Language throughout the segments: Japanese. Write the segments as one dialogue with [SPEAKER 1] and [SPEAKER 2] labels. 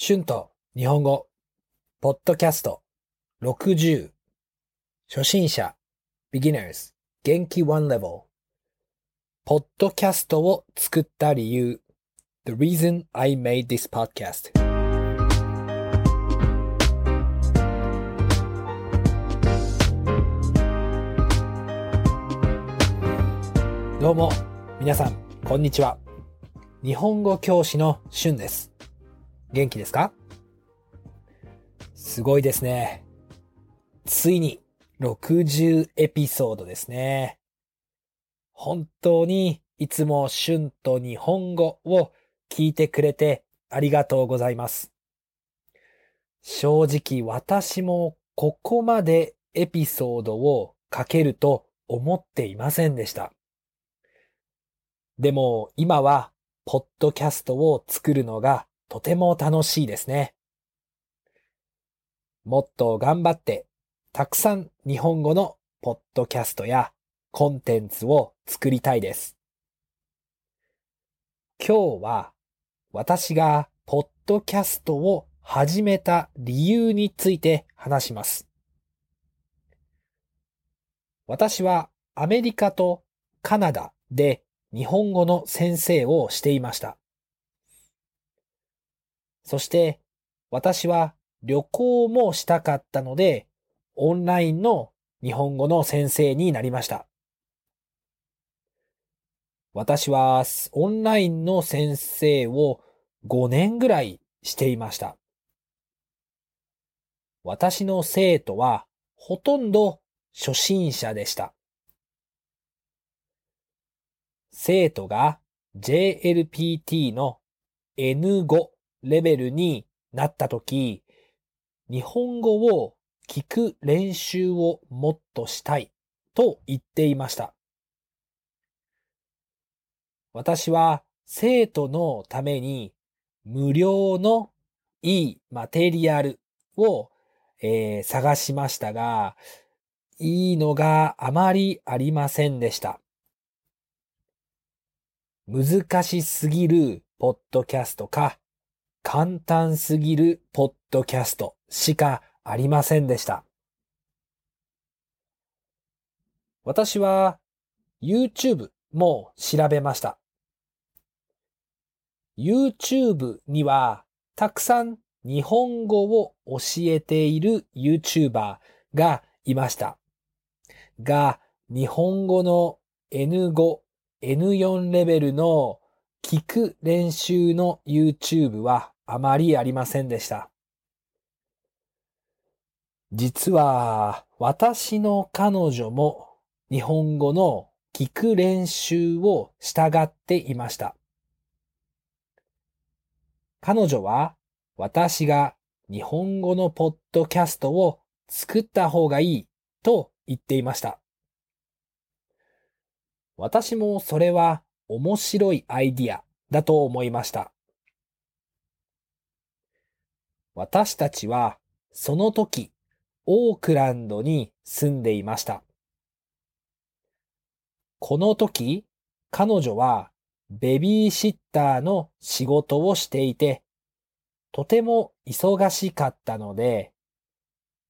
[SPEAKER 1] 春と日本語、ポッドキャスト。60、初心者、beginners、元気。one level、ポッドキャストを作った理由、the reason I made this podcast。どうも、皆さん、こんにちは。日本語教師の春です。元気ですか？すごいですね。ついに60エピソードですね。本当にいつも春と日本語を聞いてくれてありがとうございます。正直私もここまでエピソードを書けると思っていませんでした。でも今はポッドキャストを作るのがとても楽しいですね。もっと頑張って、たくさん日本語のポッドキャストやコンテンツを作りたいです。今日は私がポッドキャストを始めた理由について話します。私はアメリカとカナダで日本語の先生をしていました。そして私は旅行もしたかったので、オンラインの日本語の先生になりました。私はオンラインの先生を5年ぐらいしていました。私の生徒はほとんど初心者でした。生徒が JLPT の N5 レベルになったとき、日本語を聞く練習をもっとしたいと言っていました。私は生徒のために無料のいいマテリアルを、えー、探しましたが、いいのがあまりありませんでした。難しすぎるポッドキャストか、簡単すぎるポッドキャストしかありませんでした。私は YouTube も調べました。YouTube にはたくさん日本語を教えている YouTuber がいました。が、日本語の N5、N4 レベルの聞く練習の YouTube はあまりありませんでした。実は私の彼女も日本語の聞く練習を従っていました。彼女は私が日本語のポッドキャストを作った方がいいと言っていました。私もそれは面白いアイディアだと思いました。私たちはその時オークランドに住んでいました。この時彼女はベビーシッターの仕事をしていてとても忙しかったので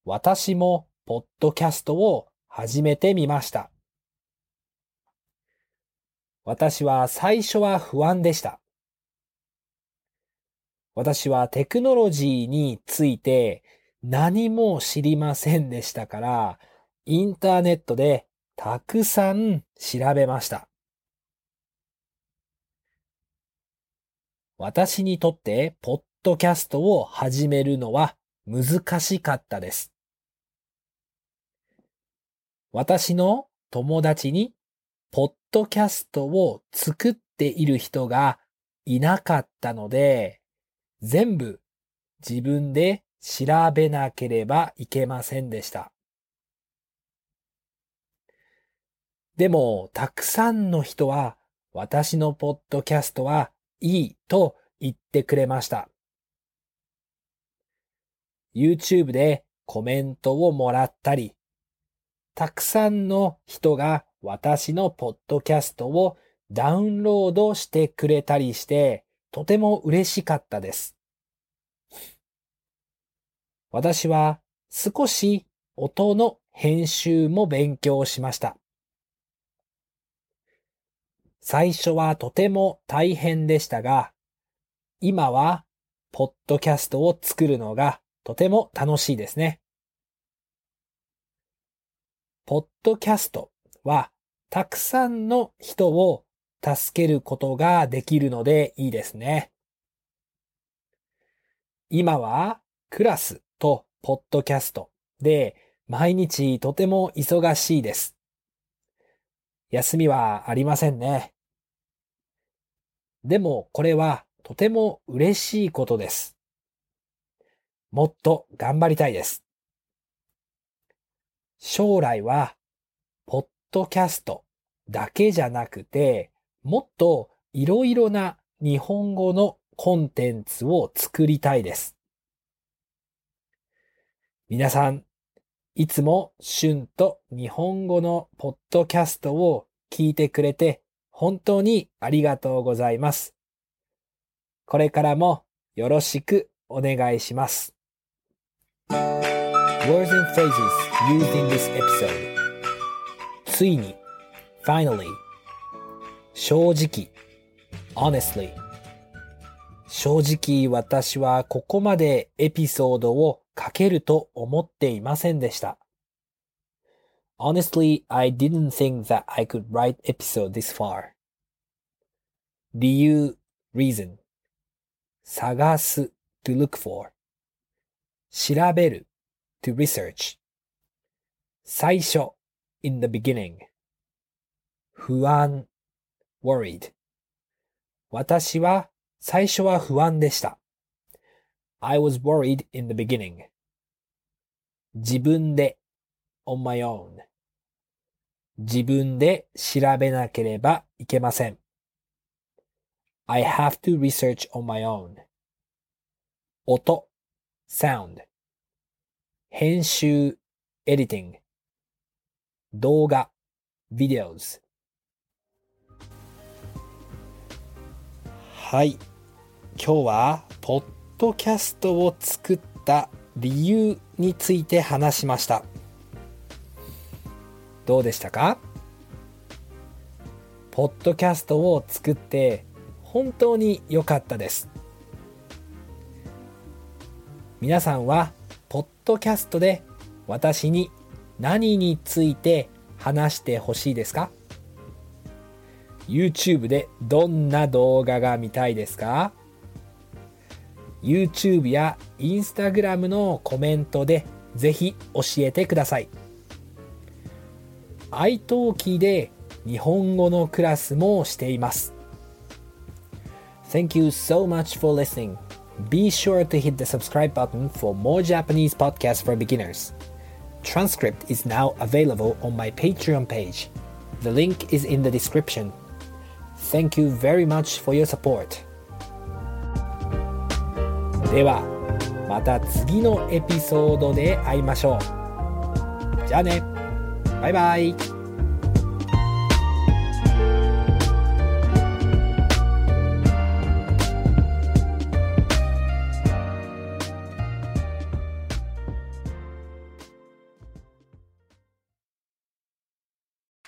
[SPEAKER 1] 私もポッドキャストを始めてみました。私は最初は不安でした。私はテクノロジーについて何も知りませんでしたから、インターネットでたくさん調べました。私にとってポッドキャストを始めるのは難しかったです。私の友達にポッドキャストを作っている人がいなかったので、全部自分で調べなければいけませんでした。でも、たくさんの人は私のポッドキャストはいいと言ってくれました。YouTube でコメントをもらったり、たくさんの人が私のポッドキャストをダウンロードしてくれたりして、とても嬉しかったです。私は少し音の編集も勉強しました。最初はとても大変でしたが、今はポッドキャストを作るのがとても楽しいですね。ポッドキャストはたくさんの人を助けることができるのでいいですね。今はクラスとポッドキャストで毎日とても忙しいです。休みはありませんね。でもこれはとても嬉しいことです。もっと頑張りたいです。将来は、ポッドキャストだけじゃなくて、もっといろいろな日本語のコンテンツを作りたいです。皆さん、いつも旬と日本語のポッドキャストを聞いてくれて本当にありがとうございます。これからもよろしくお願いします。Words and phrases used in this episode ついに finally 正直 honestly 正直私はここまでエピソードを書けると思っていませんでした。Honestly, I didn't think that I could write episode this far. 理由 reason 探す to look for 調べる to research 最初 in the beginning 不安 worried 私は最初は不安でした。I was worried in the beginning. 自分で on my own 自分で調べなければいけません。I have to research on my own. 音 sound 編集 editing 動画 videos はい。今日は、ポッドキャストを作った理由について話しました。どうでしたか？ポッドキャストを作って本当に良かったです。皆さんはポッドキャストで私に何について話してほしいですか？YouTube でどんな動画が見たいですか YouTube や Instagram のコメントでぜひ教えてください。iTalki で日本語のクラスもしています。Thank you so much for listening. Be sure to hit the subscribe button for more Japanese podcasts for beginners. Transcript is now available on my Patreon page. The link is in the description. Thank you very much for your support. では、また次のエピソードで会いましょう。じゃあね。バイバイ。